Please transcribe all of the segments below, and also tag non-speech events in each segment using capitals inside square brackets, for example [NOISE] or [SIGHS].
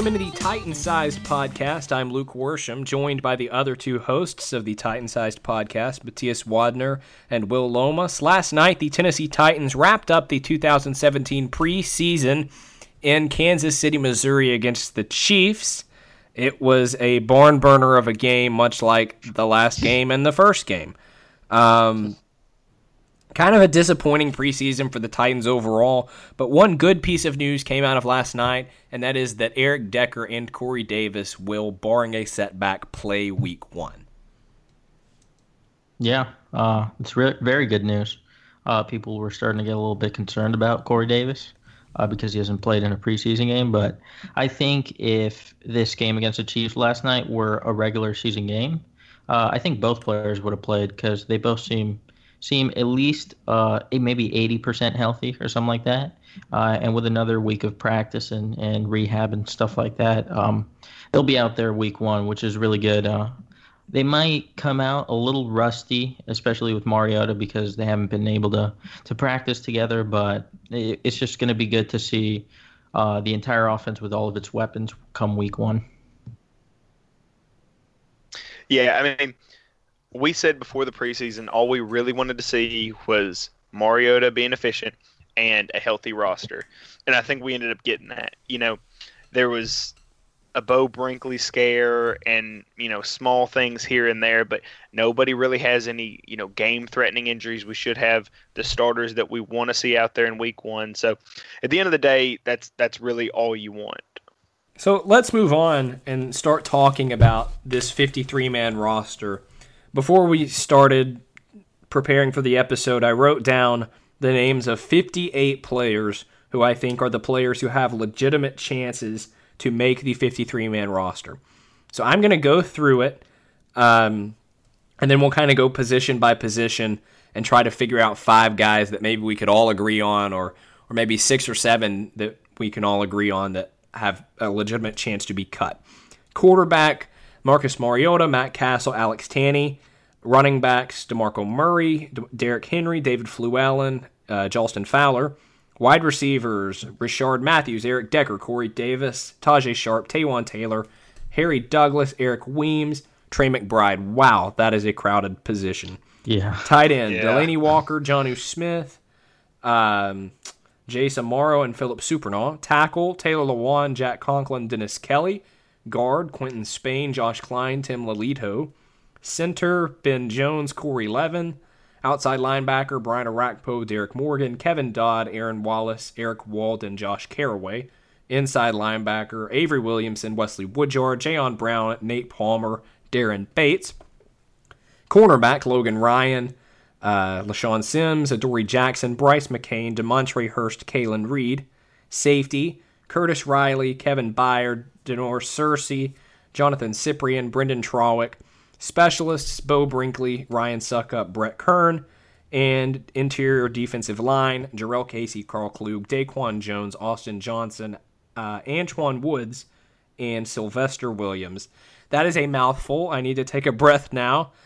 Welcome into the Titan Sized Podcast. I'm Luke Worsham, joined by the other two hosts of the Titan Sized Podcast, Matthias Wadner and Will Lomas. Last night, the Tennessee Titans wrapped up the 2017 preseason in Kansas City, Missouri against the Chiefs. It was a barn burner of a game, much like the last game and the first game. Um, kind of a disappointing preseason for the Titans overall, but one good piece of news came out of last night, and that is that Eric Decker and Corey Davis will, barring a setback, play week one. Yeah, uh, it's re- very good news. Uh, people were starting to get a little bit concerned about Corey Davis uh, because he hasn't played in a preseason game, but I think if this game against the Chiefs last night were a regular season game, uh, I think both players would have played because they both seem seem at least uh, maybe 80% healthy or something like that. Uh, and with another week of practice and, and rehab and stuff like that, um, they'll be out there week one, which is really good. Uh, they might come out a little rusty, especially with Mariota, because they haven't been able to, to practice together. But it, it's just going to be good to see uh, the entire offense with all of its weapons come week one. Yeah, I mean, we said before the preseason, all we really wanted to see was Mariota being efficient and a healthy roster. And I think we ended up getting that. You know, there was a Beau Brinkley scare and, you know, small things here and there, but nobody really has any, you know, game threatening injuries. We should have the starters that we want to see out there in week one. So at the end of the day, that's that's really all you want. So let's move on and start talking about this 53 man roster before we started preparing for the episode, I wrote down the names of 58 players who I think are the players who have legitimate chances to make the 53 man roster. So I'm going to go through it, um, and then we'll kind of go position by position and try to figure out five guys that maybe we could all agree on, or or maybe six or seven that we can all agree on that have a legitimate chance to be cut. Quarterback, Marcus Mariota, Matt Cassel, Alex Tanney. Running backs, DeMarco Murray, Derrick Henry, David Fluellen, uh, Jalston Fowler. Wide receivers, Rishard Matthews, Eric Decker, Corey Davis, Tajaé Sharpe, Taywan Taylor, Harry Douglas, Eric Weems, Tre McBride. Wow, that is a crowded position. Yeah. Tight end, Yeah. Delanie Walker, Jonnu Smith, um, Jace Amaro, and Philip Supernaw. Tackle, Taylor Lewan, Jack Conklin, Dennis Kelly. Guard, Quinton Spain, Josh Kline, Tim Lelito. Center, Ben Jones, Corey Levin. Outside linebacker, Brian Orakpo, Derrick Morgan, Kevin Dodd, Aaron Wallace, Erik Walden, Josh Carraway. Inside linebacker, Avery Williamson, Wesley Woodyard, Jayon Brown, Nate Palmer, Daren Bates. Cornerback, Logan Ryan, uh, LeShaun Sims, Adoree Jackson, Bryce McCain, Demontre Hurst, Kalen Reed. Safety, Curtis Riley, Kevin Byard, Da'Norris Searcy, Johnathan Cyprien, Brynden Trawick. Specialists, Beau Brinkley, Ryan Succop, Brett Kern. And interior defensive line, Jurrell Casey, Karl Klug, Daquan Jones, Austin Johnson, uh, Antwaun Woods, and Sylvester Williams. That is a mouthful. I need to take a breath now. [LAUGHS]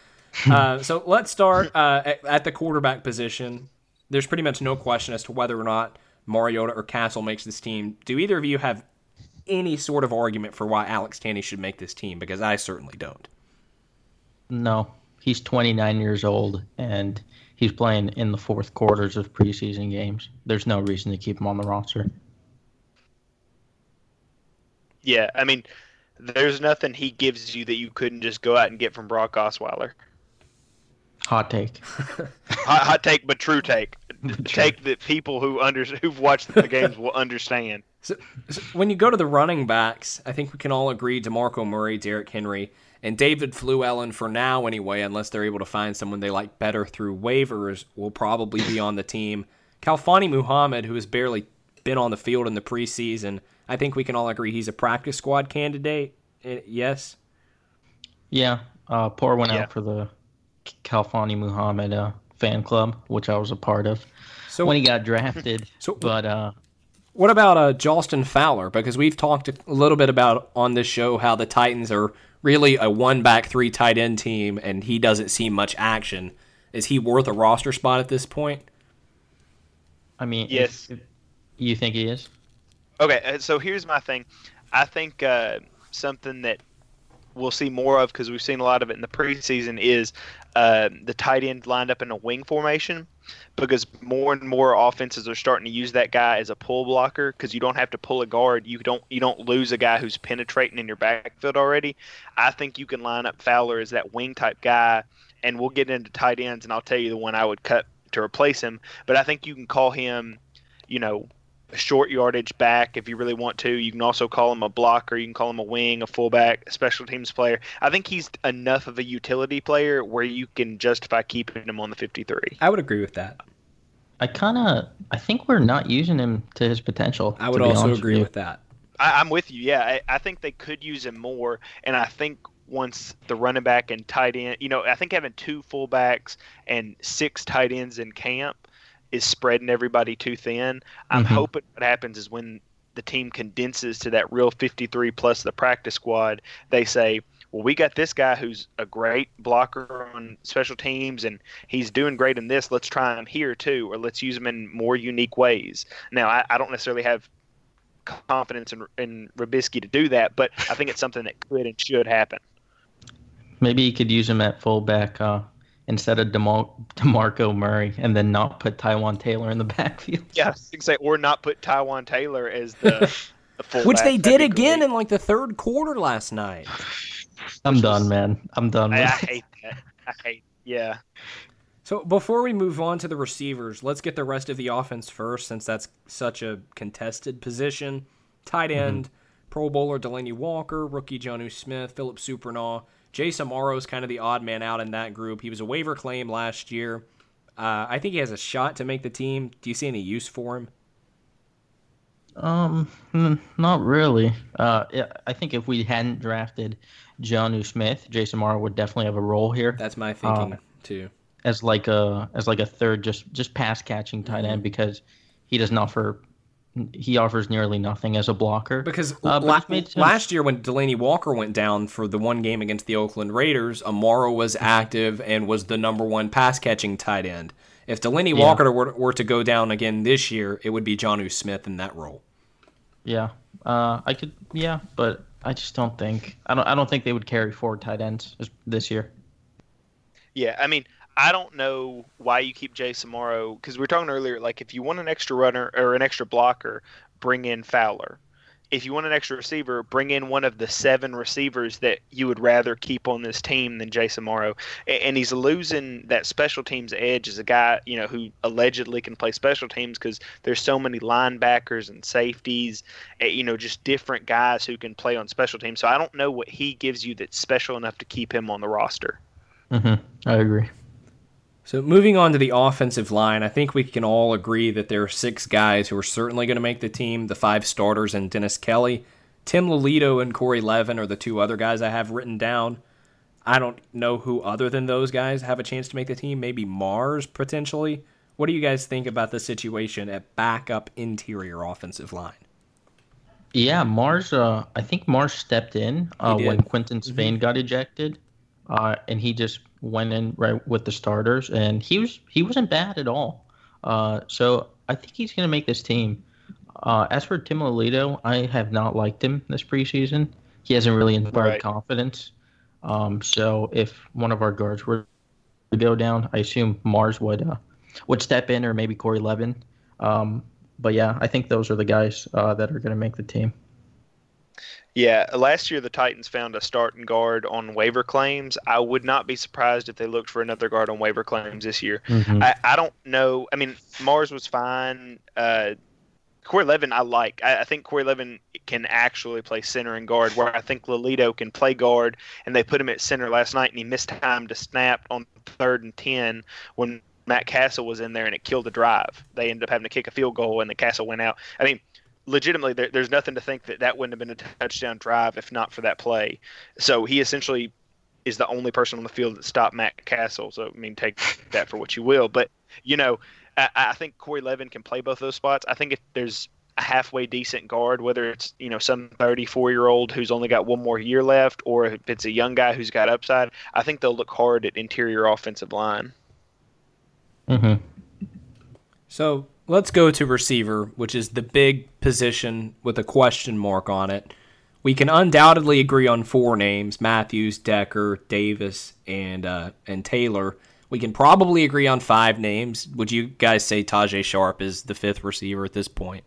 Uh, so let's start uh, at, at the quarterback position. There's pretty much no question as to whether or not Mariota or Cassel makes this team. Do either of you have any sort of argument for why Alex Tanney should make this team? Because I certainly don't. No, he's 29 years old and he's playing in the fourth quarters of preseason games. There's no reason to keep him on the roster. Yeah, I mean, there's nothing he gives you that you couldn't just go out and get from Brock Osweiler. Hot take. [LAUGHS] hot, hot take, but true take. [LAUGHS] take that people who under who've watched the games will understand. So, so when you go to the running backs, I think we can all agree DeMarco Murray, Derrick Henry, and David Fluellen for now anyway, unless they're able to find someone they like better through waivers, will probably be on the team. Khalfani Muhammad, who has barely been on the field in the preseason, I think we can all agree he's a practice squad candidate. Eh, Yes. Yeah, uh, pour one Yeah. out for the Khalfani Muhammad uh, fan club, which I was a part of So when he got drafted. [LAUGHS] So- but uh, What about uh, Jalston Fowler? Because we've talked a little bit about on this show how the Titans are really a one back three tight end team, and he doesn't see much action. Is he worth a roster spot at this point? I mean, Yes. if you think he is? Okay, uh, so here's my thing. I think uh, something that we'll see more of because we've seen a lot of it in the preseason is uh, the tight end lined up in a wing formation because more and more offenses are starting to use that guy as a pull blocker because you don't have to pull a guard. You don't you don't lose a guy who's penetrating in your backfield already. I think you can line up Fowler as that wing type guy, and we'll get into tight ends, and I'll tell you the one I would cut to replace him. But I think you can call him, you know, a short yardage back if you really want to. You can also call him a blocker. You can call him a wing, a fullback, a special teams player. I think he's enough of a utility player where you can justify keeping him on the 53. I would agree with that. I kind of I think we're not using him to his potential. I would also agree with, with that. I, am with you. Yeah, I, I think they could use him more, and I think once the running back and tight end, you know, I think having two fullbacks and six tight ends in camp is spreading everybody too thin. I'm mm-hmm. hoping what happens is when the team condenses to that real 53 plus the practice squad, they say, well, we got this guy who's a great blocker on special teams and he's doing great in this. Let's try him here too, or let's use him in more unique ways. Now, I, I don't necessarily have confidence in, in Robiskie to do that, but I think it's something that could and should happen. Maybe you could use him at fullback uh, instead of DeMar- [LAUGHS] DeMarco Murray and then not put Taywan Taylor in the [LAUGHS] backfield. Yeah, say, or not put Taywan Taylor as the, [LAUGHS] the Which they did again in like the third quarter last night. [SIGHS] I'm done, was, man. I'm done. I, I hate that. I hate, yeah. So before we move on to the receivers, let's get the rest of the offense first, since that's such a contested position. Tight mm-hmm. end, mm-hmm. Pro Bowler Delanie Walker, rookie Jonnu Smith, Philip Supernaw, Jace Amaro is kind of the odd man out in that group. He was a waiver claim last year. Uh, I think he has a shot to make the team. Do you see any use for him? Um, not really. Uh, I think if we hadn't drafted Jonnu Smith, Jace Amaro would definitely have a role here. That's my thinking uh, too. As like a as like a third, just just pass catching tight end mm-hmm. because he doesn't offer he offers nearly nothing as a blocker. Because uh, la- last year when Delanie Walker went down for the one game against the Oakland Raiders, Amaro was active and was the number one pass catching tight end. If Delanie yeah. Walker were, were, to go down again this year, it would be Jonnu Smith in that role. Yeah, uh, I could. Yeah, but I just don't think I don't I don't think they would carry four tight ends this year. Yeah, I mean, I don't know why you keep Jace Amaro because we were talking earlier. Like, if you want an extra runner or an extra blocker, bring in Fowler. If you want an extra receiver, bring in one of the seven receivers that you would rather keep on this team than Jace Amaro. And he's losing that special teams edge as a guy, you know, who allegedly can play special teams because there's so many linebackers and safeties, eh, you know, just different guys who can play on special teams. So I don't know what he gives you that's special enough to keep him on the roster. Mm-hmm. I agree. So moving on to the offensive line, I think we can all agree that there are six guys who are certainly going to make the team. The five starters and Dennis Kelly, Tim Lelito, and Corey Levin are the two other guys I have written down. I don't know who other than those guys have a chance to make the team. Maybe Marz potentially. What do you guys think about the situation at backup interior offensive line? Yeah, Marz. Uh, I think Marz stepped in uh, when Quinton Spain mm-hmm. got ejected, uh, and he just went in right with the starters, and he was he wasn't bad at all. Uh, so I think he's going to make this team. Uh, as for Tim Lelito, I have not liked him this preseason. He hasn't really inspired right. confidence. Um, so if one of our guards were to go down, I assume Marz would uh, would step in, or maybe Corey Levin. Um, but yeah, I think those are the guys uh, that are going to make the team. Yeah, last year the Titans found a starting guard on waiver claims. I would not be surprised if they looked for another guard on waiver claims this year. Mm-hmm. I, I don't know. I mean, Marz was fine. Uh, Corey Levin, I like. I, I, think Corey Levin can actually play center and guard, where I think Lelito can play guard, and they put him at center last night, and he missed time to snap on third and ten when Matt Cassel was in there, and it killed the drive. They ended up having to kick a field goal, and the Cassel went out. I mean – legitimately, there, there's nothing to think that that wouldn't have been a touchdown drive if not for that play. So he essentially is the only person on the field that stopped Matt Cassel. So I mean, take that for what you will. But you know, I, I think Corey Levin can play both those spots. I think if there's a halfway decent guard, whether it's you know some 34 year old who's only got one more year left, or if it's a young guy who's got upside, I think they'll look hard at interior offensive line. Mm-hmm. So let's go to receiver, which is the big position with a question mark on it. we can undoubtedly agree on four names: Matthews, Decker, Davis, and uh, and Taylor. We can probably agree on five names. Would you guys say Tajaé Sharpe is the fifth receiver at this point?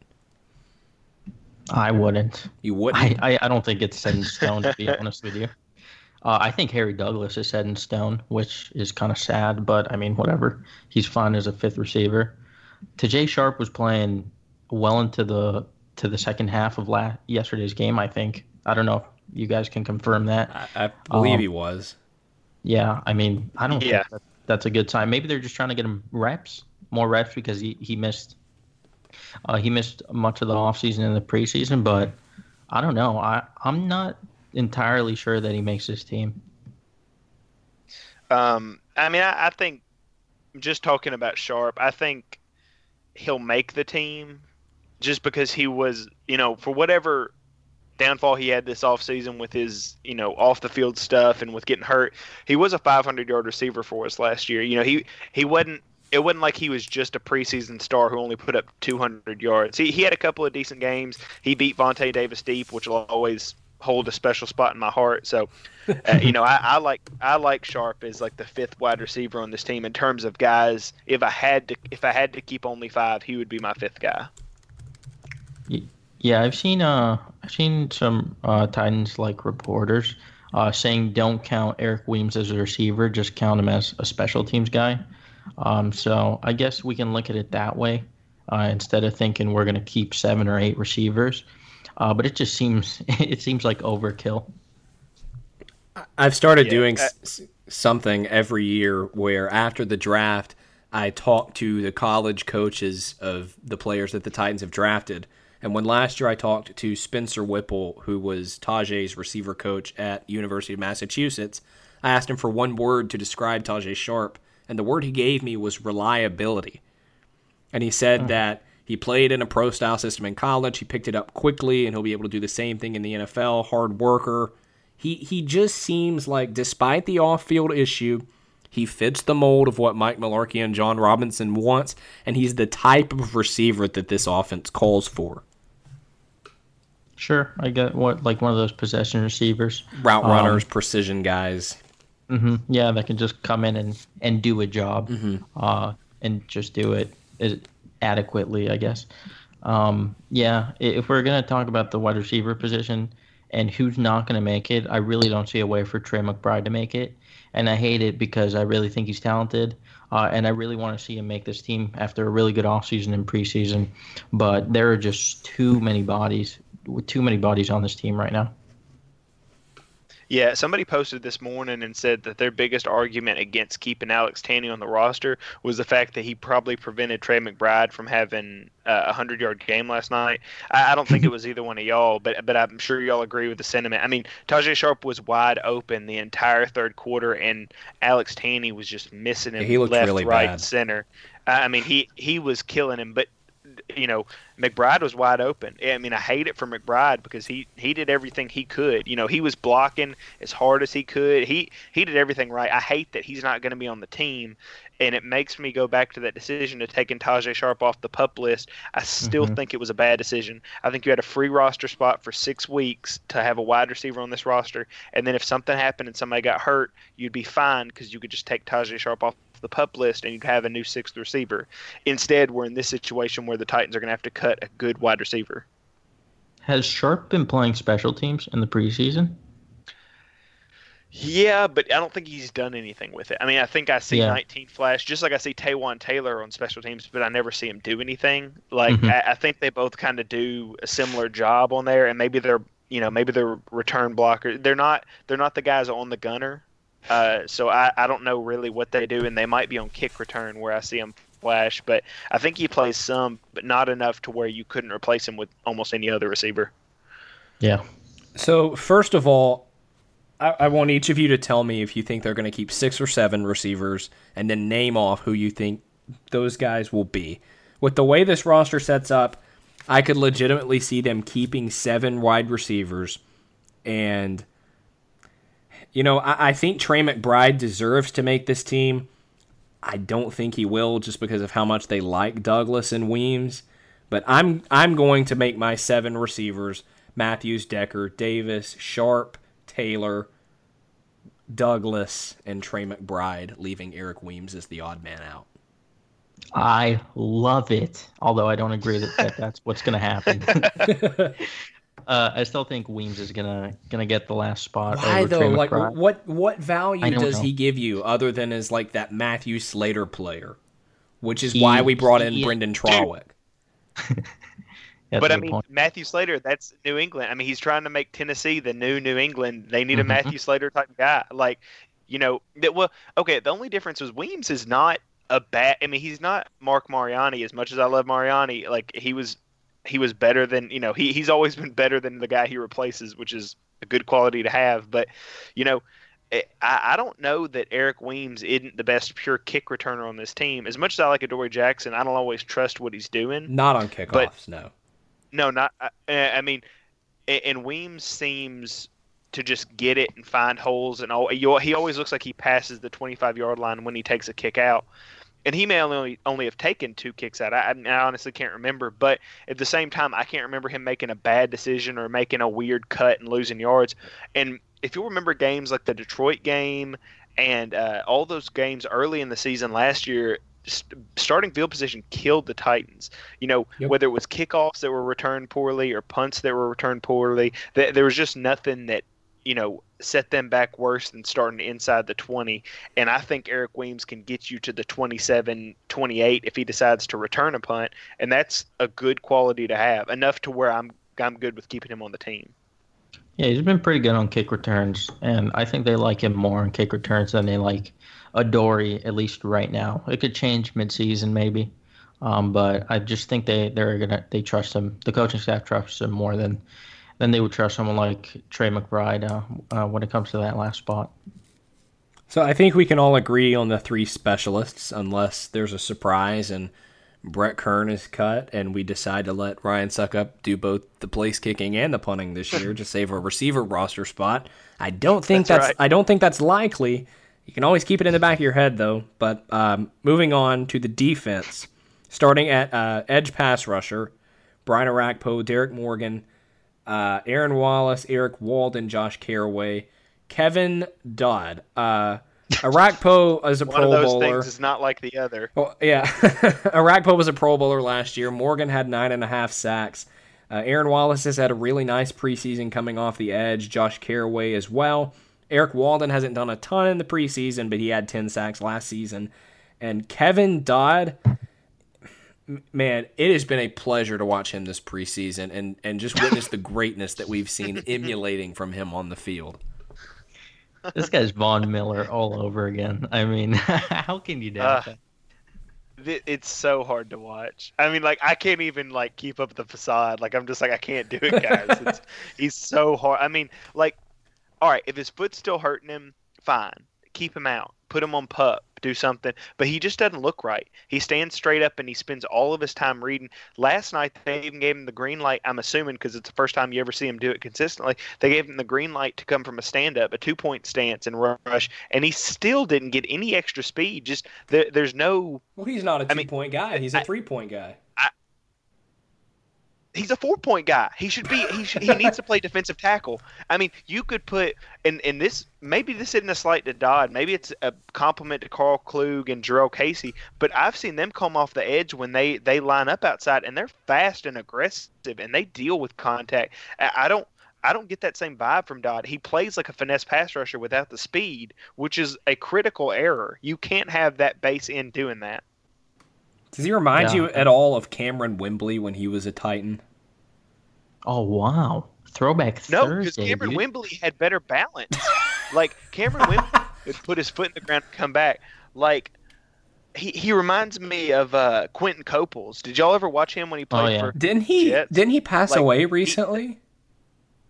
I wouldn't. You wouldn't. I, I, I don't think it's set in stone to be [LAUGHS] honest with you. Uh, I think Harry Douglas is set in stone, which is kind of sad, but I mean whatever. He's fine as a fifth receiver. Tajaé Sharpe was playing well into the to the second half of last yesterday's game. I think. I don't know if you guys can confirm that. I, I believe Um, he was. Yeah, I mean I don't Yeah. think that, that's a good sign. Maybe they're just trying to get him reps, more reps because he he missed. Uh, he missed much of the offseason and the preseason, but I don't know. I I'm not entirely sure that he makes this team. Um, I mean, I, I think just talking about Sharpe, I think he'll make the team just because he was, you know, for whatever downfall he had this offseason with his, you know, off the field stuff and with getting hurt, he was a 500 yard receiver for us last year. You know, he he wasn't. It wasn't like he was just a preseason star who only put up 200 yards. He, he had a couple of decent games. He beat Vontae Davis deep, which will always hold a special spot in my heart. So, uh, you know, I, I like I like Sharpe as like the fifth wide receiver on this team in terms of guys. If I had to if I had to keep only five, he would be my fifth guy. Yeah, I've seen uh I've seen some uh Titans like reporters uh saying don't count Eric Weems as a receiver, just count him as a special teams guy. Um so I guess we can look at it that way, uh instead of thinking we're gonna keep seven or eight receivers. Uh but it just seems [LAUGHS] it seems like overkill. I've started Yeah, doing uh, s- something every year where after the draft, I talk to the college coaches of the players that the Titans have drafted. And when last year I talked to Spencer Whipple, who was Tajaé's receiver coach at University of Massachusetts, I asked him for one word to describe Tajaé Sharpe, and the word he gave me was reliability. And he said that he played in a pro style system in college. He picked it up quickly, and he'll be able to do the same thing in the NFL. Hard worker. He he just seems like, despite the off field issue, he fits the mold of what Mike Mularkey and Jon Robinson wants, and he's the type of receiver that this offense calls for. Sure, I get what like one of those possession receivers. Route Um, runners, precision guys. hmm Yeah, that can just come in and, and do a job, uh, and just do it adequately, I guess. Um, yeah, if we're gonna talk about the wide receiver position and who's not gonna make it, I really don't see a way for Tre McBride to make it, and I hate it because I really think he's talented, uh, and I really want to see him make this team after a really good offseason and preseason, but there are just too many bodies, with too many bodies on this team right now. Yeah, somebody posted this morning and said that their biggest argument against keeping Alex Tanney on the roster was the fact that he probably prevented Tre McBride from having uh, a hundred yard game last night. I, I don't think it [LAUGHS] was either one of y'all, but but I'm sure y'all agree with the sentiment. I mean, Tajaé Sharpe was wide open the entire third quarter, and Alex Tanney was just missing him He looked left, really right, bad. center. I I mean, he he was killing him, but you know, McBride was wide open. I mean, I hate it for McBride because he he did everything he could. You know, he was blocking as hard as he could. He he did everything right. I hate that he's not going to be on the team, and it makes me go back to that decision to taking Tajaé Sharpe off the pup list. I still Mhm. think it was a bad decision. I think you had a free roster spot for six weeks to have a wide receiver on this roster, and then if something happened and somebody got hurt, you'd be fine because you could just take Tajaé Sharpe off the pup list and you'd have a new sixth receiver. Instead, we're in this situation where the Titans are going to have to cut a good wide receiver. Has Sharpe been playing special teams in the preseason? Yeah, but I don't think he's done anything with it. I mean, I think I see Yeah. 19 flash, just like I see Taywan Taylor on special teams, but I never see him do anything. Like Mhm. I, I think they both kind of do a similar job on there, and maybe they're you know maybe they're return blocker. They're not they're not the guys on the gunner. Uh, so I, I don't know really what they do, and they might be on kick return where I see him flash, but I think he plays some, but not enough to where you couldn't replace him with almost any other receiver. Yeah. So first of all, I, I want each of you to tell me if you think they're going to keep six or seven receivers, and then name off who you think those guys will be. With the way this roster sets up, I could legitimately see them keeping seven wide receivers, and you know I, I think Tre McBride deserves to make this team. I don't think he will, just because of how much they like Douglas and Weems. But I'm I'm going to make my seven receivers Matthews, Decker, Davis, Sharpe, Taylor, Douglas, and Tre McBride, leaving Eric Weems as the odd man out. I love it. Although I don't agree that, that that's what's going to happen. [LAUGHS] [LAUGHS] uh, I still think Weems is gonna gonna get the last spot. Why over though? Like, what what value does know. he give you other than as like that Matthew Slater player? Which is He- why we brought in he- Brynden Trawick. [LAUGHS] But I mean, point. Matthew Slater, that's New England. I mean, he's trying to make Tennessee the new New England. They need a Mhm. Matthew Slater type guy. Like, you know, that, well, okay, the only difference was Weems is not a bad. I mean, he's not Marc Mariani as much as I love Mariani. Like, he was, he was better than you know. He he's always been better than the guy he replaces, which is a good quality to have. But, you know. Eh, I, I don't know that Eric Weems isn't the best pure kick returner on this team. As much as I like Adoree Jackson, I don't always trust what he's doing. Not on kickoffs, no. No, not. I, eh, I mean, and Weems seems to just get it and find holes and all. He always looks like he passes the 25 yard line when he takes a kick out. And he may only only have taken two kicks out. I, I honestly can't remember, but at the same time, I can't remember him making a bad decision or making a weird cut and losing yards. And if you remember games like the Detroit game and uh, all those games early in the season last year, st- starting field position killed the Titans. You know, Yep. whether it was kickoffs that were returned poorly or punts that were returned poorly, th- there was just nothing that you know set them back worse than starting inside the 20 and i think eric weems can get you to the 27 28 if he decides to return a punt and that's a good quality to have enough to where i'm i'm good with keeping him on the team Yeah, he's been pretty good on kick returns, and I think they like him more on kick returns than they like Adoree, at least right now. It could change midseason maybe, um, but I just think they they're gonna they trust him. The coaching staff trusts him more than than they would trust someone like Tre McBride uh, uh, when it comes to that last spot. So I think we can all agree on the three specialists, unless there's a surprise and Brett Kern is cut, and we decide to let Ryan Succop do both the place kicking and the punting this year to save a receiver roster spot. I don't think That's that's, right. I don't think that's likely. You can always keep it in the back of your head though. But um, moving on to the defense, starting at uh, edge pass rusher, Brian Orakpo, Derrick Morgan, uh, Aaron Wallace, Erik Walden, Josh Carraway, Kevin Dodd. Uh, Orakpo is a [LAUGHS] one Pro of those Bowler. things is not like the other Well, yeah, [LAUGHS] Orakpo was a Pro Bowler last year. Morgan had nine and a half sacks. Uh, Aaron Wallace has had a really nice preseason coming off the edge. Josh Caraway as well. Eric Walden hasn't done a ton in the preseason, but he had 10 sacks last season. And Kevin Dodd, man, it has been a pleasure to watch him this preseason and, and just witness the greatness that we've seen [LAUGHS] emulating from him on the field. This guy's Von Miller all over again. I mean, [LAUGHS] how can you doubt Uh, that? Th- it's so hard to watch. I mean like i can't even like keep up the facade. Like i'm just like i can't do it guys. [LAUGHS] It's, he's so hard. I mean like all right if his foot's still hurting him fine. Keep him out. Put him on pup do something but he just doesn't look right he stands straight up and he spends all of his time reading last night they even gave him the green light i'm assuming because it's the first time you ever see him do it consistently they gave him the green light to come from a stand up a two point stance and rush and he still didn't get any extra speed just there, there's no Well, he's not a two mean, point guy. He's a three point guy. He's a four point guy. He should be. He should, he needs to play defensive tackle. I mean, you could put and and this maybe this isn't a slight to Dodd. Maybe it's a compliment to Karl Klug and Jurrell Casey. But I've seen them come off the edge when they they line up outside and they're fast and aggressive and they deal with contact. I, don't. I don't get that same vibe from Dodd. He plays like a finesse pass rusher without the speed, which is a critical error. You can't have that base end doing that. Does he remind Yeah. you at all of Kamerion Wimbley when he was a Titan? Oh wow, throwback No, because Kamerion dude. Wimbley had better balance. like Kamerion Wimbley [LAUGHS] would put his foot in the ground and come back. Like he, he reminds me of uh, Quinton Coples. Did y'all ever watch him when he played Oh, yeah. for? Didn't he? Jets. Didn't he pass Like, away he- recently?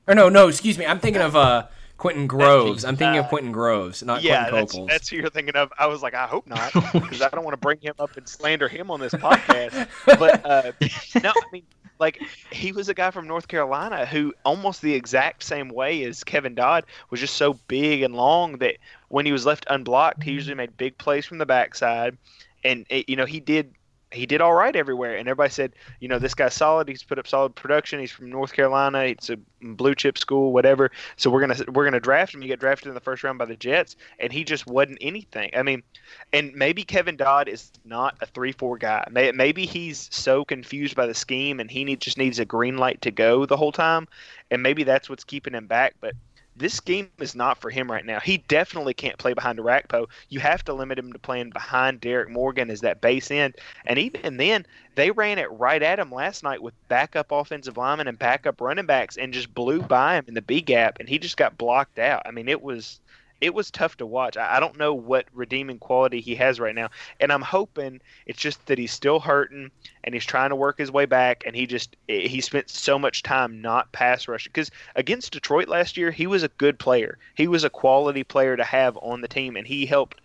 or no, no. Excuse me. I'm thinking of uh, Quentin Groves. I'm thinking of Uh, Quentin Groves, not Yeah, Quentin that's, that's who you're thinking of. I was like, I hope not, [LAUGHS] because I don't want to bring him up and slander him on this podcast. But uh, [LAUGHS] no, I mean, like he was a guy from North Carolina who almost the exact same way as Kevin Dodd was just so big and long that when he was left unblocked, he usually made big plays from the backside, and it, you know he did he did all right everywhere, and everybody said, you know, this guy's solid. He's put up solid production. He's from North Carolina. It's a blue chip school, whatever. So we're gonna we're gonna draft him. He got drafted in the first round by the Jets, and he just wasn't anything. I mean, and maybe Kevin Dodd is not a three four guy. Maybe he's so confused by the scheme, and he need, just needs a green light to go the whole time, and maybe that's what's keeping him back. But this scheme is not for him right now. He definitely can't play behind Orakpo. You have to limit him to playing behind Derrick Morgan as that base end. And even then, they ran it right at him last night with backup offensive linemen and backup running backs and just blew by him in the B gap, and he just got blocked out. I mean, it was it was tough to watch. I, I don't know what redeeming quality he has right now, and I'm hoping it's just that he's still hurting and he's trying to work his way back. And he just he spent so much time not pass rushing because against Detroit last year, he was a good player. He was a quality player to have on the team, and he helped.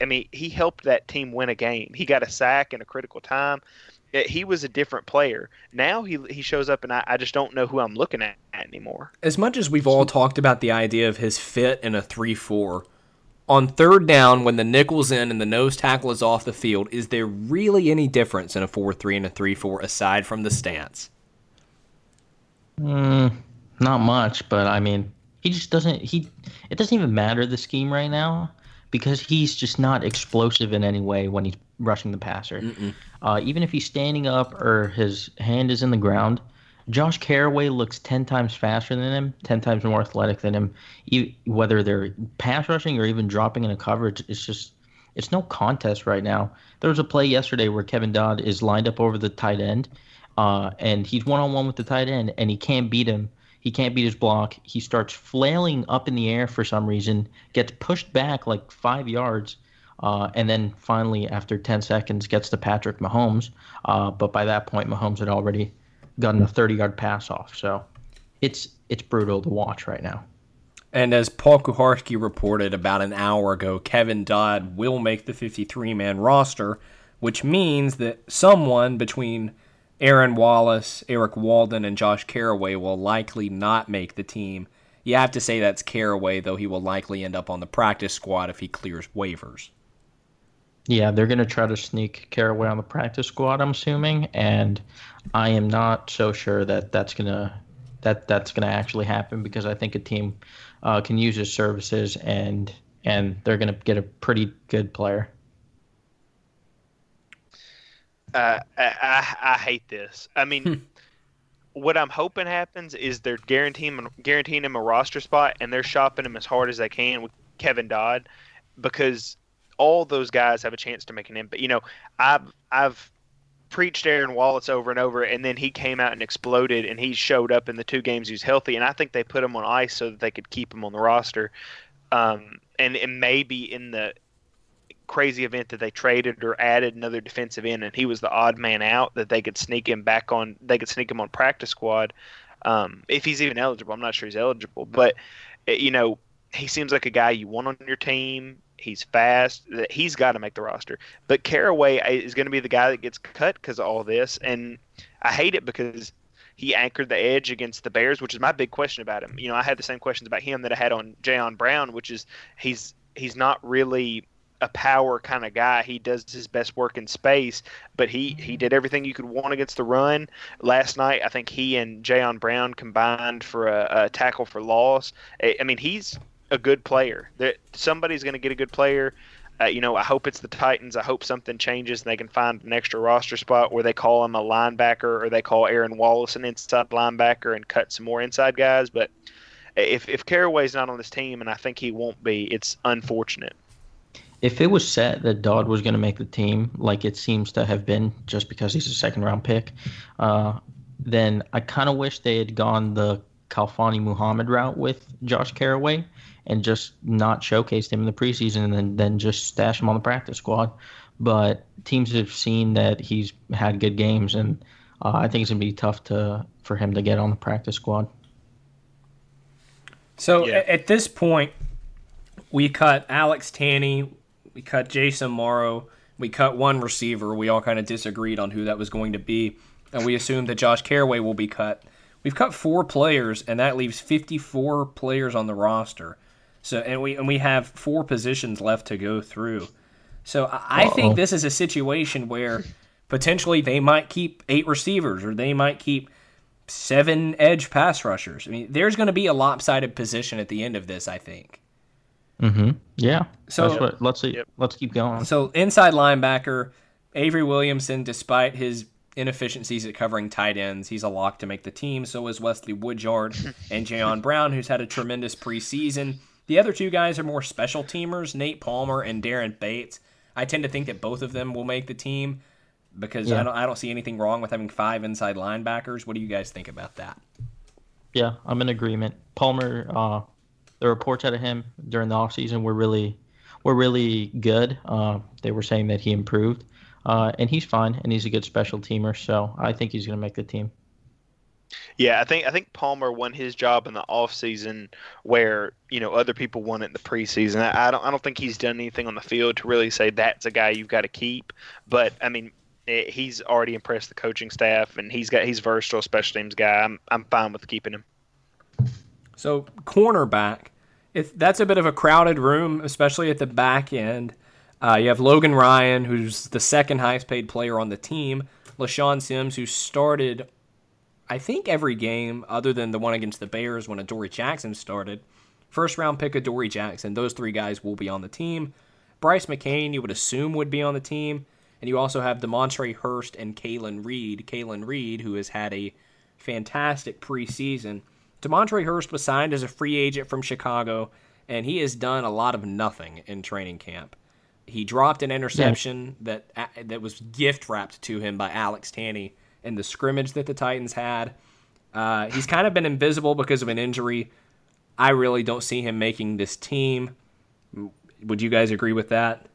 I mean, he helped that team win a game. He got a sack in a critical time he was a different player. Now he he shows up, and I, I just don't know who I'm looking at, anymore. As much as we've all talked about the idea of his fit in a three-four, on third down when the nickel's in and the nose tackle is off the field, is there really any difference in a four-three and a three-four aside from the stance? Mm, not much, but I mean, he just doesn't. He it doesn't even matter the scheme right now because he's just not explosive in any way when he's rushing the passer. Uh, even if he's standing up or his hand is in the ground, Josh Carraway looks 10 times faster than him, 10 times more athletic than him. whether they're pass rushing or even dropping in a coverage, it's just it's no contest right now. There was a play yesterday where Kevin Dodd is lined up over the tight end, uh, and he's one on one with the tight end, and he can't beat him. He can't beat his block. He starts flailing up in the air for some reason, gets pushed back like five yards, uh, and then finally, after 10 seconds, gets to Patrick Mahomes. Uh, but by that point, Mahomes had already gotten a 30 yard pass off. So it's it's brutal to watch right now. And as Paul Kuharsky reported about an hour ago, Kevin Dodd will make the 53 man roster, which means that someone between Aaron Wallace, Erik Walden, and Josh Carraway will likely not make the team. You have to say that's Carraway, though he will likely end up on the practice squad if he clears waivers. Yeah, they're going to try to sneak Carraway on the practice squad, I'm assuming, and I am not so sure that that's going to that that's going to actually happen because I think a team uh, can use his services and and they're going to get a pretty good player. Uh, I, I, I hate this. I mean, hmm. what I'm hoping happens is they're guaranteeing guaranteeing him a roster spot and they're shopping him as hard as they can with Kevin Dodd because all those guys have a chance to make an impact. You know, I've I've preached Aaron Wallace over and over, and then he came out and exploded, and he showed up in the two games he was healthy, and I think they put him on ice so that they could keep him on the roster. Um, and, and maybe in the crazy event that they traded or added another defensive end, and he was the odd man out that they could sneak him back on. They could sneak him on practice squad um, if he's even eligible. I'm not sure he's eligible, but eh, you know he seems like a guy you want on your team. He's fast. He's got to make the roster. But Carraway is going to be the guy that gets cut because of all this, and I hate it because he anchored the edge against the Bears, which is my big question about him. You know, I had the same questions about him that I had on Jayon Brown, which is he's he's not really a power kind of guy. He does his best work in space, but he he did everything you could want against the run. Last night, I think he and Jayon Brown combined for a, a tackle for loss. I, I mean, he's a good player. That somebody's going to get a good player. Uh, you know, I hope it's the Titans. I hope something changes and they can find an extra roster spot where they call him a linebacker or they call Aaron Wallace an inside linebacker and cut some more inside guys. But if if Carraway's not on this team, and I think he won't be, it's unfortunate. If it was set that Dodd was going to make the team, like it seems to have been, just because he's a second round pick, uh, then I kind of wish they had gone the Khalfani Muhammad route with Josh Carraway and just not showcased him in the preseason and then, then just stash him on the practice squad. But teams have seen that he's had good games, and uh, I think it's gonna be tough to for him to get on the practice squad. So yeah. at this point, we cut Alex Tanney, we cut Jace Amaro, we cut one receiver. We all kind of disagreed on who that was going to be, and we assumed that Josh Carraway will be cut. We've cut four players, and that leaves 54 players on the roster. So and we and we have four positions left to go through. So I, I think this is a situation where potentially they might keep eight receivers or they might keep seven edge pass rushers. I mean, there's going to be a lopsided position at the end of this, I think. Mm-hmm. Yeah. So- That's what, let's see. Yep. Let's keep going. So inside linebacker, Avery Williamson, despite his inefficiencies at covering tight ends, he's a lock to make the team. So is Wesley Woodyard [LAUGHS] and Jayon Brown, who's had a tremendous preseason. The other two guys are more special teamers, Nate Palmer and Daren Bates. I tend to think that both of them will make the team because I don't I don't see anything wrong with having five inside linebackers. What do you guys think about that? Yeah, I'm in agreement. Palmer, uh, the reports out of him during the offseason were really were really good. Uh, they were saying that he improved, uh, and he's fine, and he's a good special teamer. So I think he's going to make the team. Yeah, I think I think Palmer won his job in the off season where you know other people won it in the preseason. I, I don't I don't think he's done anything on the field to really say that's a guy you've got to keep. But I mean, eh, he's already impressed the coaching staff, and he's got he's versatile special teams guy. I'm I'm fine with keeping him. So cornerback, if that's a bit of a crowded room, especially at the back end. Uh, you have Logan Ryan, who's the second highest paid player on the team. LeShaun Sims, who started, I think, every game other than the one against the Bears when Adoree Jackson started. First round pick Adoree Jackson. Those three guys will be on the team. Bryce McCain, you would assume, would be on the team. And you also have Demontre Hurst and Kalen Reed. Kalen Reed, who has had a fantastic preseason. Demontre Hurst was signed as a free agent from Chicago, and he has done a lot of nothing in training camp. He dropped an interception that that was gift wrapped to him by Alex Tanney in the scrimmage that the Titans had. Uh, he's kind of been invisible because of an injury. I really don't see him making this team. Would you guys agree with that?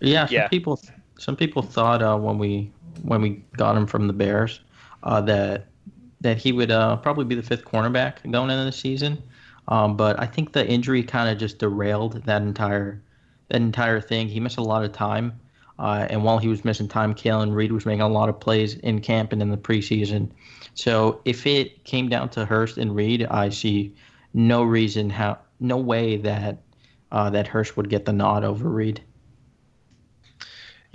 Yeah, some Yeah. people some people thought uh, when we when we got him from the Bears uh, that that he would uh, probably be the fifth cornerback going into the season. Um, but I think the injury kind of just derailed that entire that entire thing. He missed a lot of time, uh, and while he was missing time, Kalen Reed was making a lot of plays in camp and in the preseason. So if it came down to Hurst and Reed, I see no reason how no way that uh, that Hurst would get the nod over Reed.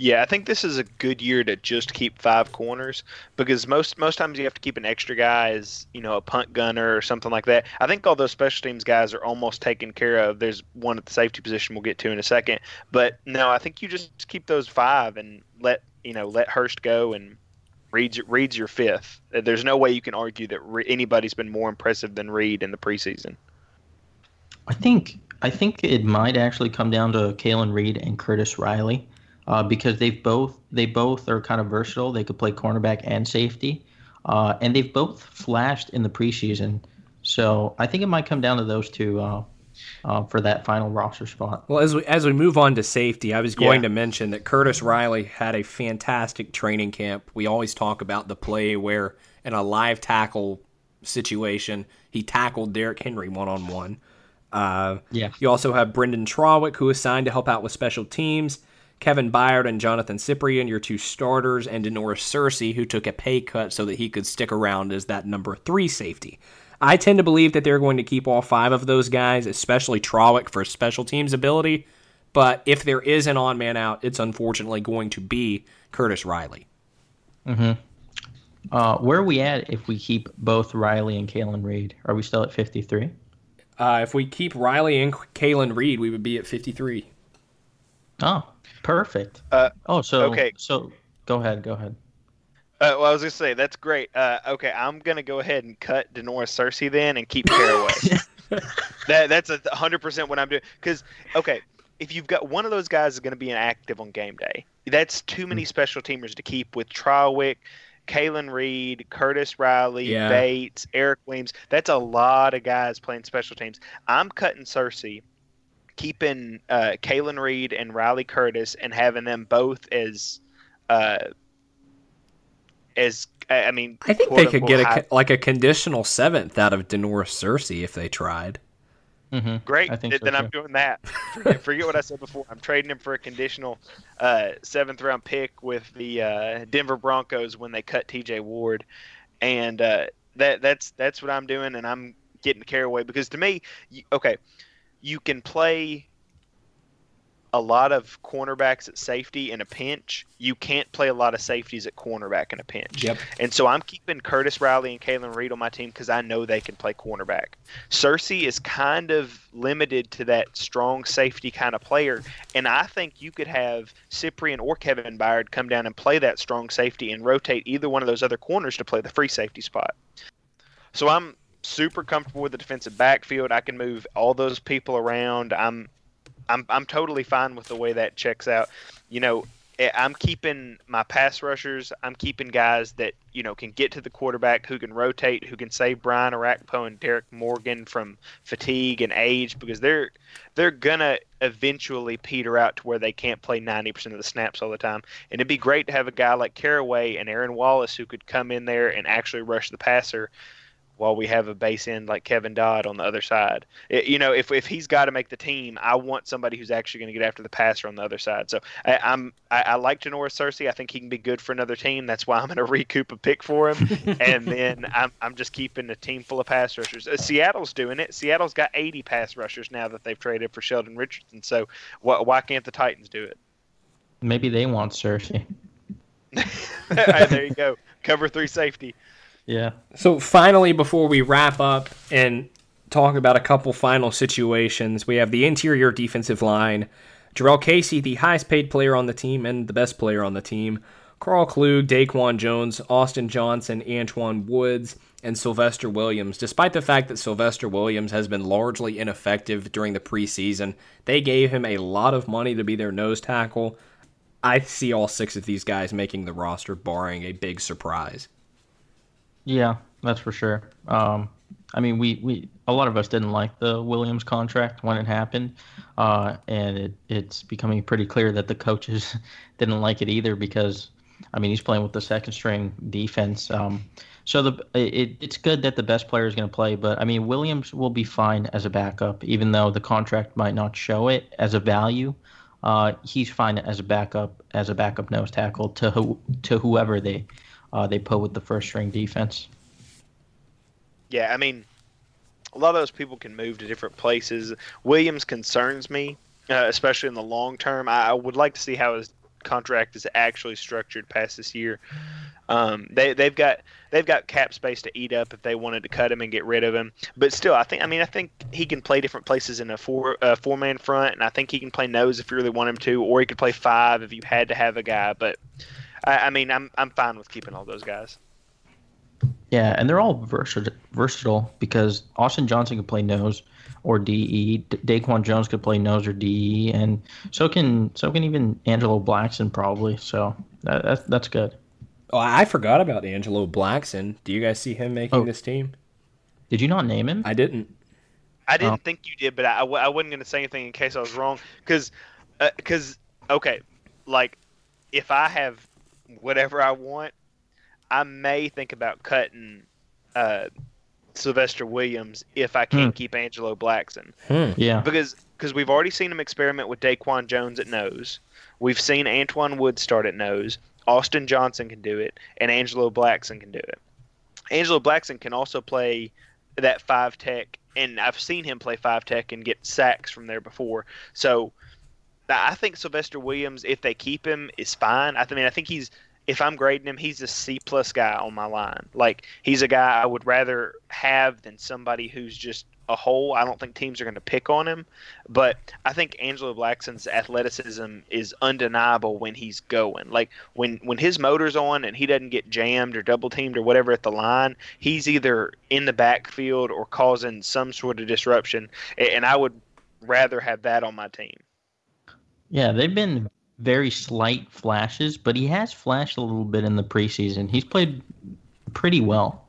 Yeah, I think this is a good year to just keep five corners because most most times you have to keep an extra guy as you know a punt gunner or something like that. I think all those special teams guys are almost taken care of. There's one at the safety position we'll get to in a second, but no, I think you just keep those five and let you know let Hurst go and Reed's Reed's your fifth. There's no way you can argue that anybody's been more impressive than Reed in the preseason. I think I think it might actually come down to Kalen Reed and Curtis Riley, uh, because they've both they both are kind of versatile. They could play cornerback and safety, uh, and they've both flashed in the preseason. So I think it might come down to those two uh, uh, for that final roster spot. Well, as we as we move on to safety, I was going Yeah. to mention that Curtis Riley had a fantastic training camp. We always talk about the play where in a live tackle situation he tackled Derrick Henry one on one. Uh, Yeah. You also have Brynden Trawick, who is signed to help out with special teams. Kevin Byard and Johnathan Cyprien, your two starters, and Da'Norris Searcy, who took a pay cut so that he could stick around as that number three safety. I tend to believe that they're going to keep all five of those guys, especially Trawick for special teams ability. But if there is an on man out, it's unfortunately going to be Curtis Riley. Uh, where are we at if we keep both Riley and Kalen Reed? Are we still at 53? Uh, if we keep Riley and Kalen Reed, we would be at 53. Oh, perfect. Uh, oh, so okay. So go ahead. Go ahead. Uh, well, I was gonna say that's great. Uh, okay, I'm gonna go ahead and cut Da'Norris Searcy then and keep Carraway. [LAUGHS] that that's a hundred percent what I'm doing. Because okay, if you've got one of those guys is gonna be inactive on game day, that's too many special teamers to keep with Trawick, Kalen Reed, Curtis Riley, Yeah. Bates, Eric Weems. That's a lot of guys playing special teams. I'm cutting Searcy. Keeping uh, Kalen Reed and Riley Curtis and having them both as uh, as I I mean, I think they could get a, high- co- like a conditional seventh out of Da'Norris Searcy if they tried. Mm-hmm. great. I think then so, I'm doing that. Forget, forget what I said before. I'm trading him for a conditional uh, seventh round pick with the uh, Denver Broncos when they cut T.J. Ward, and uh, that that's that's what I'm doing, and I'm getting carried away because to me, you, okay, you can play a lot of cornerbacks at safety in a pinch. You can't play a lot of safeties at cornerback in a pinch. Yep. And so I'm keeping Curtis Riley and Kalan Reed on my team because I know they can play cornerback. Searcy is kind of limited to that strong safety kind of player, and I think you could have Cyprien or Kevin Byard come down and play that strong safety and rotate either one of those other corners to play the free safety spot. So I'm super comfortable with the defensive backfield. I can move all those people around. I'm I'm I'm totally fine with the way that checks out. You know, eh, I'm keeping my pass rushers. I'm keeping guys that you know can get to the quarterback, who can rotate, who can save Brian Orakpo and Derrick Morgan from fatigue and age, because they're they're gonna eventually peter out to where they can't play 90% of the snaps all the time. And it'd be great to have a guy like Carraway and Aaron Wallace who could come in there and actually rush the passer while we have a base end like Kevin Dodd on the other side. It, you know, if, if he's got to make the team, I want somebody who's actually going to get after the passer on the other side. So I, I'm I, I like Da'Norris Searcy. I think he can be good for another team. That's why I'm going [LAUGHS] to recoup a pick for him. [LAUGHS] and then I'm, I'm just keeping a team full of pass rushers. Uh, Seattle's doing it. Seattle's got 80 pass rushers now that they've traded for Sheldon Richardson. So why, why can't the Titans do it? Maybe they want Searcy. [LAUGHS] there you go. Cover three safety. Yeah. So finally, before we wrap up and talk about a couple final situations, we have the interior defensive line. Jurrell Casey, the highest paid player on the team and the best player on the team. Karl Klug, Daquan Jones, Austin Johnson, Antwaun Woods, and Sylvester Williams. Despite the fact that Sylvester Williams has been largely ineffective during the preseason, they gave him a lot of money to be their nose tackle. I see all six of these guys making the roster, barring a big surprise. Yeah, that's for sure. Um, I mean, we, we a lot of us didn't like the Williams contract when it happened, uh, and it, it's becoming pretty clear that the coaches [LAUGHS] didn't like it either because, I mean, he's playing with the second string defense. Um, so the it, it's good that the best player is going to play, but I mean, Williams will be fine as a backup, even though the contract might not show it as a value. Uh, he's fine as a backup as a backup nose tackle to to whoever they uh, they put with the first string defense. Yeah, I mean, a lot of those people can move to different places. Williams concerns me, uh, especially in the long term. I, would like to see how his contract is actually structured past this year. Um, they they've got they've got cap space to eat up if they wanted to cut him and get rid of him. But still, I think I mean I think he can play different places in a four four man front, and I think he can play nose if you really want him to, or he could play five if you had to have a guy. But I, I mean, I'm I'm fine with keeping all those guys. Yeah, and they're all versatile, versatile because Austin Johnson could play nose or DE. Daquan Jones could play nose or DE, and so can so can even Angelo Blackson probably. So that, that's that's good. Oh, I forgot about Angelo Blackson. Do you guys see him making oh. this team? Did you not name him? I didn't. I didn't oh. think you did, but I, I wasn't going to say anything in case I was wrong. Because, because uh, okay, like if I have whatever I want, I may think about cutting uh, Sylvester Williams if I can't hmm. keep Angelo Blackson. Hmm. Yeah, because because we've already seen him experiment with Daquan Jones at nose. We've seen Antwaun Wood start at nose. Austin Johnson can do it, and Angelo Blackson can do it. Angelo Blackson can also play that five tech, and I've seen him play five tech and get sacks from there before. So I think Sylvester Williams, if they keep him, is fine. I mean, I think he's if I'm grading him, he's a C plus guy on my line. Like he's a guy I would rather have than somebody who's just a hole. I don't think teams are going to pick on him, but I think Angelo Blackson's athleticism is undeniable when he's going. Like when when his motor's on and he doesn't get jammed or double teamed or whatever at the line, he's either in the backfield or causing some sort of disruption. And I would rather have that on my team. Yeah, they've been very slight flashes, but he has flashed a little bit in the preseason. He's played pretty well.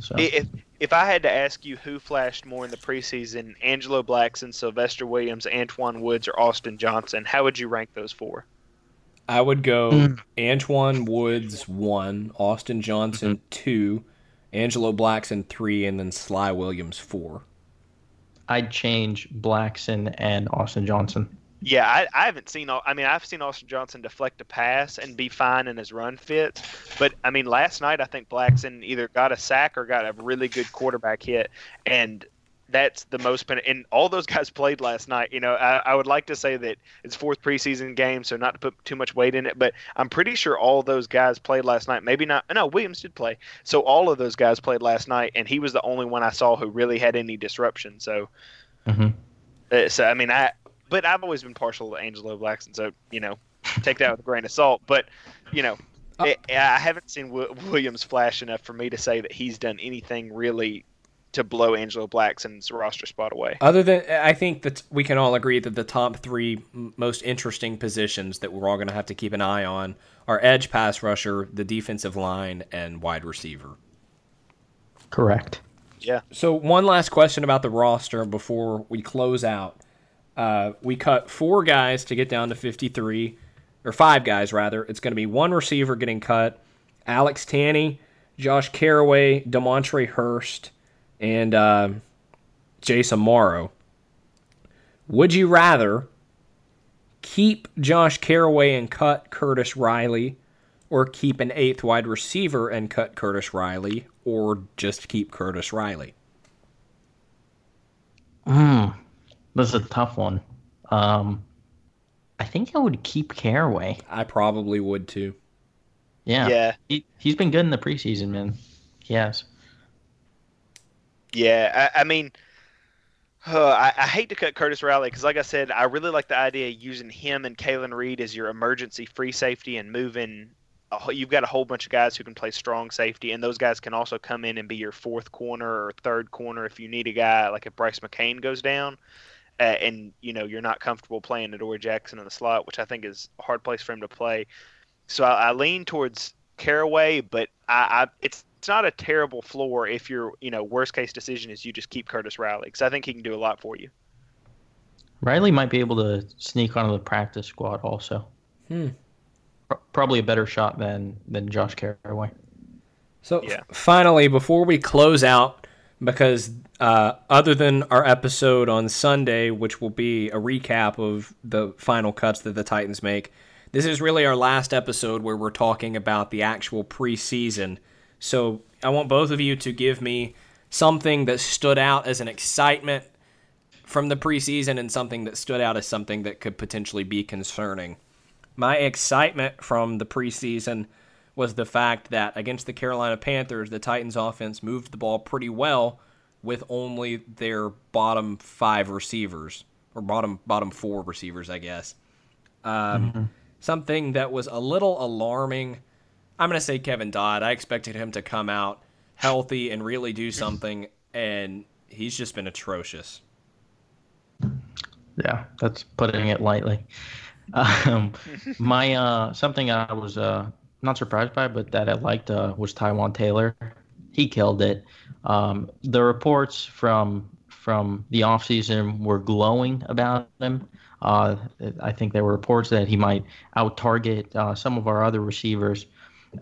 So. If if I had to ask you who flashed more in the preseason, Angelo Blackson, Sylvester Williams, Antwaun Woods, or Austin Johnson, how would you rank those four? I would go mm. Antwaun Woods one, Austin Johnson mm-hmm. two, Angelo Blackson three, and then Sly Williams four. I'd change Blackson and Austin Johnson. Yeah, I, I haven't seen. all. I mean, I've seen Austin Johnson deflect a pass and be fine in his run fits. But I mean, last night I think Blackson either got a sack or got a really good quarterback hit, and that's the most pen- and all those [LAUGHS] guys played last night. You know, I, I would like to say that it's fourth preseason game, so not to put too much weight in it, but I'm pretty sure all those guys played last night. Maybe not. No, Williams did play. So all of those guys played last night, and he was the only one I saw who really had any disruption. So, hmm uh, so I mean, I but I've always been partial to Angelo Blackson, so you know, take that with a grain of salt. But you know, Uh, I, I haven't seen Wi- Williams flash enough for me to say that he's done anything really to blow Angelo Blackson's roster spot away. Other than, I think that we can all agree that the top three most interesting positions that we're all going to have to keep an eye on are edge, pass rusher, the defensive line, and wide receiver. Correct. Yeah. So one last question about the roster before we close out. Uh, we cut four guys to get down to 53, or five guys rather. It's going to be one receiver getting cut, Alex Tanney, Josh Carraway, Demontre Hurst, and uh, Jason Morrow. Would you rather keep Josh Carraway and cut Curtis Riley, or keep an eighth wide receiver and cut Curtis Riley, or just keep Curtis Riley? Mm, this is a tough one. Um, I think I would keep Carraway. I probably would too. Yeah. Yeah. He, he's been good in the preseason, man. Yes. Yeah, I, I mean, uh, I, I hate to cut Curtis Riley because, like I said, I really like the idea of using him and Kalan Reed as your emergency free safety and moving. A, you've got a whole bunch of guys who can play strong safety, and those guys can also come in and be your fourth corner or third corner if you need a guy like if Brice McCain goes down. Uh, and you know you're not comfortable playing Adoree Jackson in the slot, which I think is a hard place for him to play. So I, I lean towards Carraway, but I, I it's it's not a terrible floor if your you know worst case decision is you just keep Curtis Riley because I think he can do a lot for you. Riley might be able to sneak onto the practice squad also. Hmm. Pro- Probably a better shot than than Josh Carraway. So Yeah. f- finally, before we close out, because uh, other than our episode on Sunday, which will be a recap of the final cuts that the Titans make, this is really our last episode where we're talking about the actual preseason. So I want both of you to give me something that stood out as an excitement from the preseason and something that stood out as something that could potentially be concerning. My excitement from the preseason was the fact that against the Carolina Panthers, the Titans offense moved the ball pretty well with only their bottom five receivers or bottom bottom four receivers, I guess. Um, Something that was a little alarming. I'm going to say Kevin Dodd. I expected him to come out healthy and really do something, and he's just been atrocious. Yeah, that's putting it lightly. [LAUGHS] Um, my uh, something I was uh, not surprised by, but that I liked uh, was Taywan Taylor. He killed it. Um, the reports from from the offseason were glowing about him. Uh, I think there were reports that he might out target uh, some of our other receivers,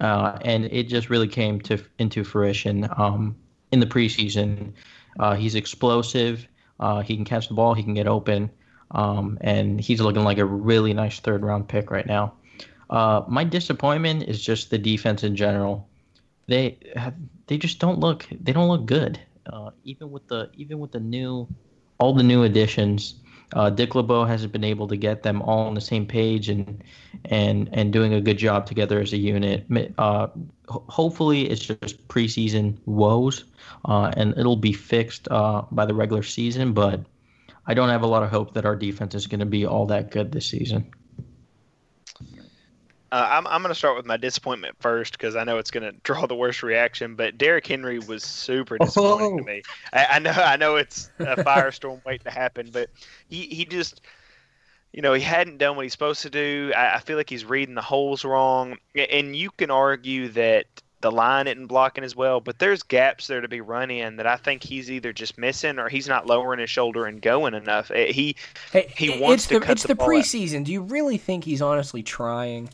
uh, and it just really came to into fruition um, in the preseason. Uh, he's explosive. Uh, he can catch the ball. He can get open. Um, and he's looking like a really nice third round pick right now. Uh, my disappointment is just the defense in general. They they just don't look they don't look good. Uh, even with the even with the new all the new additions, uh, Dick LeBeau hasn't been able to get them all on the same page and and and doing a good job together as a unit. Uh, hopefully, it's just preseason woes, uh, and it'll be fixed uh, by the regular season. But I don't have a lot of hope that our defense is going to be all that good this season. Uh, I'm, I'm going to start with my disappointment first because I know it's going [LAUGHS] to draw the worst reaction. But Derrick Henry was super disappointing to me. I, I know I know it's a [LAUGHS] firestorm waiting to happen, but he, he just you know he hadn't done what he's supposed to do. I, I feel like he's reading the holes wrong, and you can argue that the line isn't blocking as well, but there's gaps there to be run in that I think he's either just missing or he's not lowering his shoulder and going enough. Eh, He He wants it's to the cut it's the the, ball out. preseason. Do you really think he's honestly trying?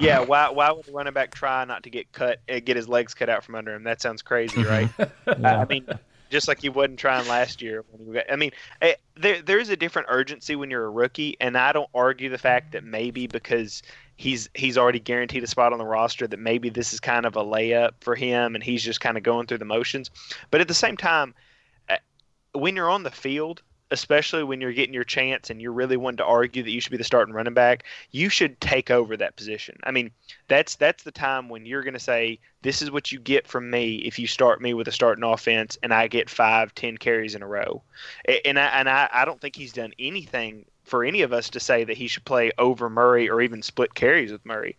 Yeah, why why would the running back try not to get cut, uh, get his legs cut out from under him? That sounds crazy, [LAUGHS] right? I mean, just like he wasn't trying last year. When he got, I mean, eh, there there's a different urgency when you're a rookie, and I don't argue the fact that maybe because he's he's already guaranteed a spot on the roster that maybe this is kind of a layup for him, and he's just kind of going through the motions. But at the same time, eh, when you're on the field, especially when you're getting your chance and you're really wanting to argue that you should be the starting running back, you should take over that position. I mean, that's that's the time when you're going to say, "This is what you get from me if you start me with a starting offense and I get five, ten carries in a row." And I and I, I don't think he's done anything for any of us to say that he should play over Murray or even split carries with Murray.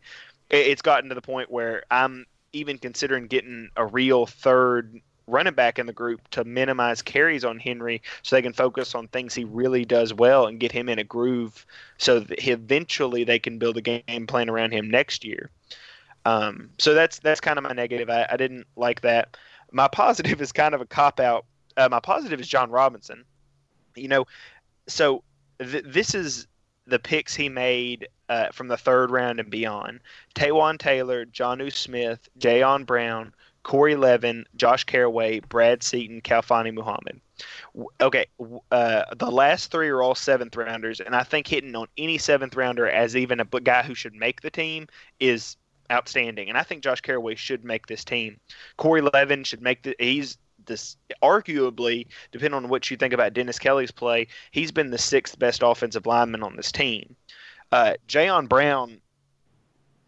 It's gotten to the point where I'm even considering getting a real third running back in the group to minimize carries on Henry so they can focus on things he really does well and get him in a groove so that eventually they can build a game plan around him next year. Um, so that's that's kind of my negative. I, I, didn't like that. My [LAUGHS] positive is kind of a cop out. Uh, my positive is Jon Robinson. You know, so th- this is the picks he made uh, from the third round and beyond. Taywan Taylor, Jonnu Smith, Jayon Brown, Corey Levin, Josh Carraway, Brad Seaton, Khalfani Muhammad. Okay, uh, the last three are all seventh rounders, and I think hitting on any seventh rounder as even a guy who should make the team is outstanding. And I think Josh Carraway should make this team. Corey Levin should make the. He's this arguably, depending on what you think about Dennis Kelly's play, he's been the sixth best offensive lineman on this team. Uh, Jayon Brown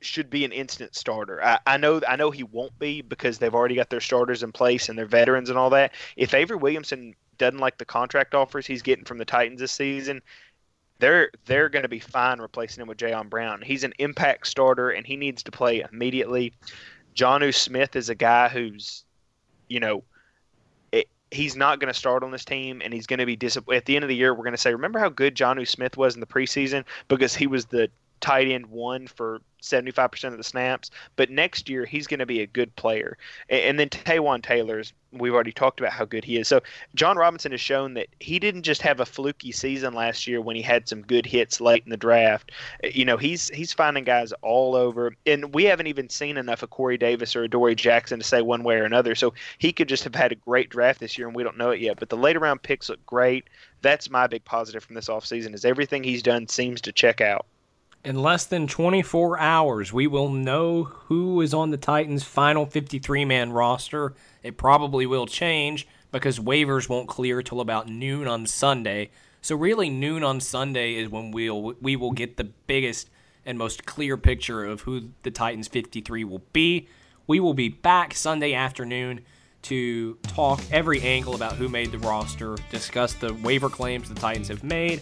should be an instant starter. I, I, know I know he won't be because they've already got their starters in place and their veterans and all that. If Avery Williamson doesn't like the contract offers he's getting from the Titans this season, they're they're going to be fine replacing him with Jayon Brown. He's an impact starter and he needs to play immediately. Jonnu Smith is a guy who's, you know, it, he's not going to start on this team and he's going to be disappointed. At the end of the year, we're going to say, remember how good Jonnu Smith was in the preseason because he was the tight end one for 75% of the snaps. But next year, he's going to be a good player. And then Taywan Taylor's, we've already talked about how good he is. So Jon Robinson has shown that he didn't just have a fluky season last year when he had some good hits late in the draft. Uh, you know, he's he's finding guys all over. And we haven't even seen enough of Corey Davis or Dory Jackson to say one way or another. So he could just have had a great draft this year, and we don't know it yet. But the later round picks look great. That's my big positive from this offseason is everything he's done seems to check out. In less than 24 hours, we will know who is on the Titans' final 53 man roster. It probably will change because waivers won't clear till about noon on Sunday. So really noon on Sunday is when we'll we will get the biggest and most clear picture of who the Titans 53 will be. We will be back Sunday afternoon to talk every angle about who made the roster, discuss the waiver claims the Titans have made,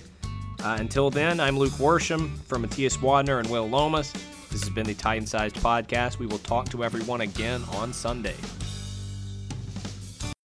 uh, until then, I'm Luke Worsham from Matthias Wadner and Will Lomas. This has been the Titan Sized Podcast. We will talk to everyone again on Sunday.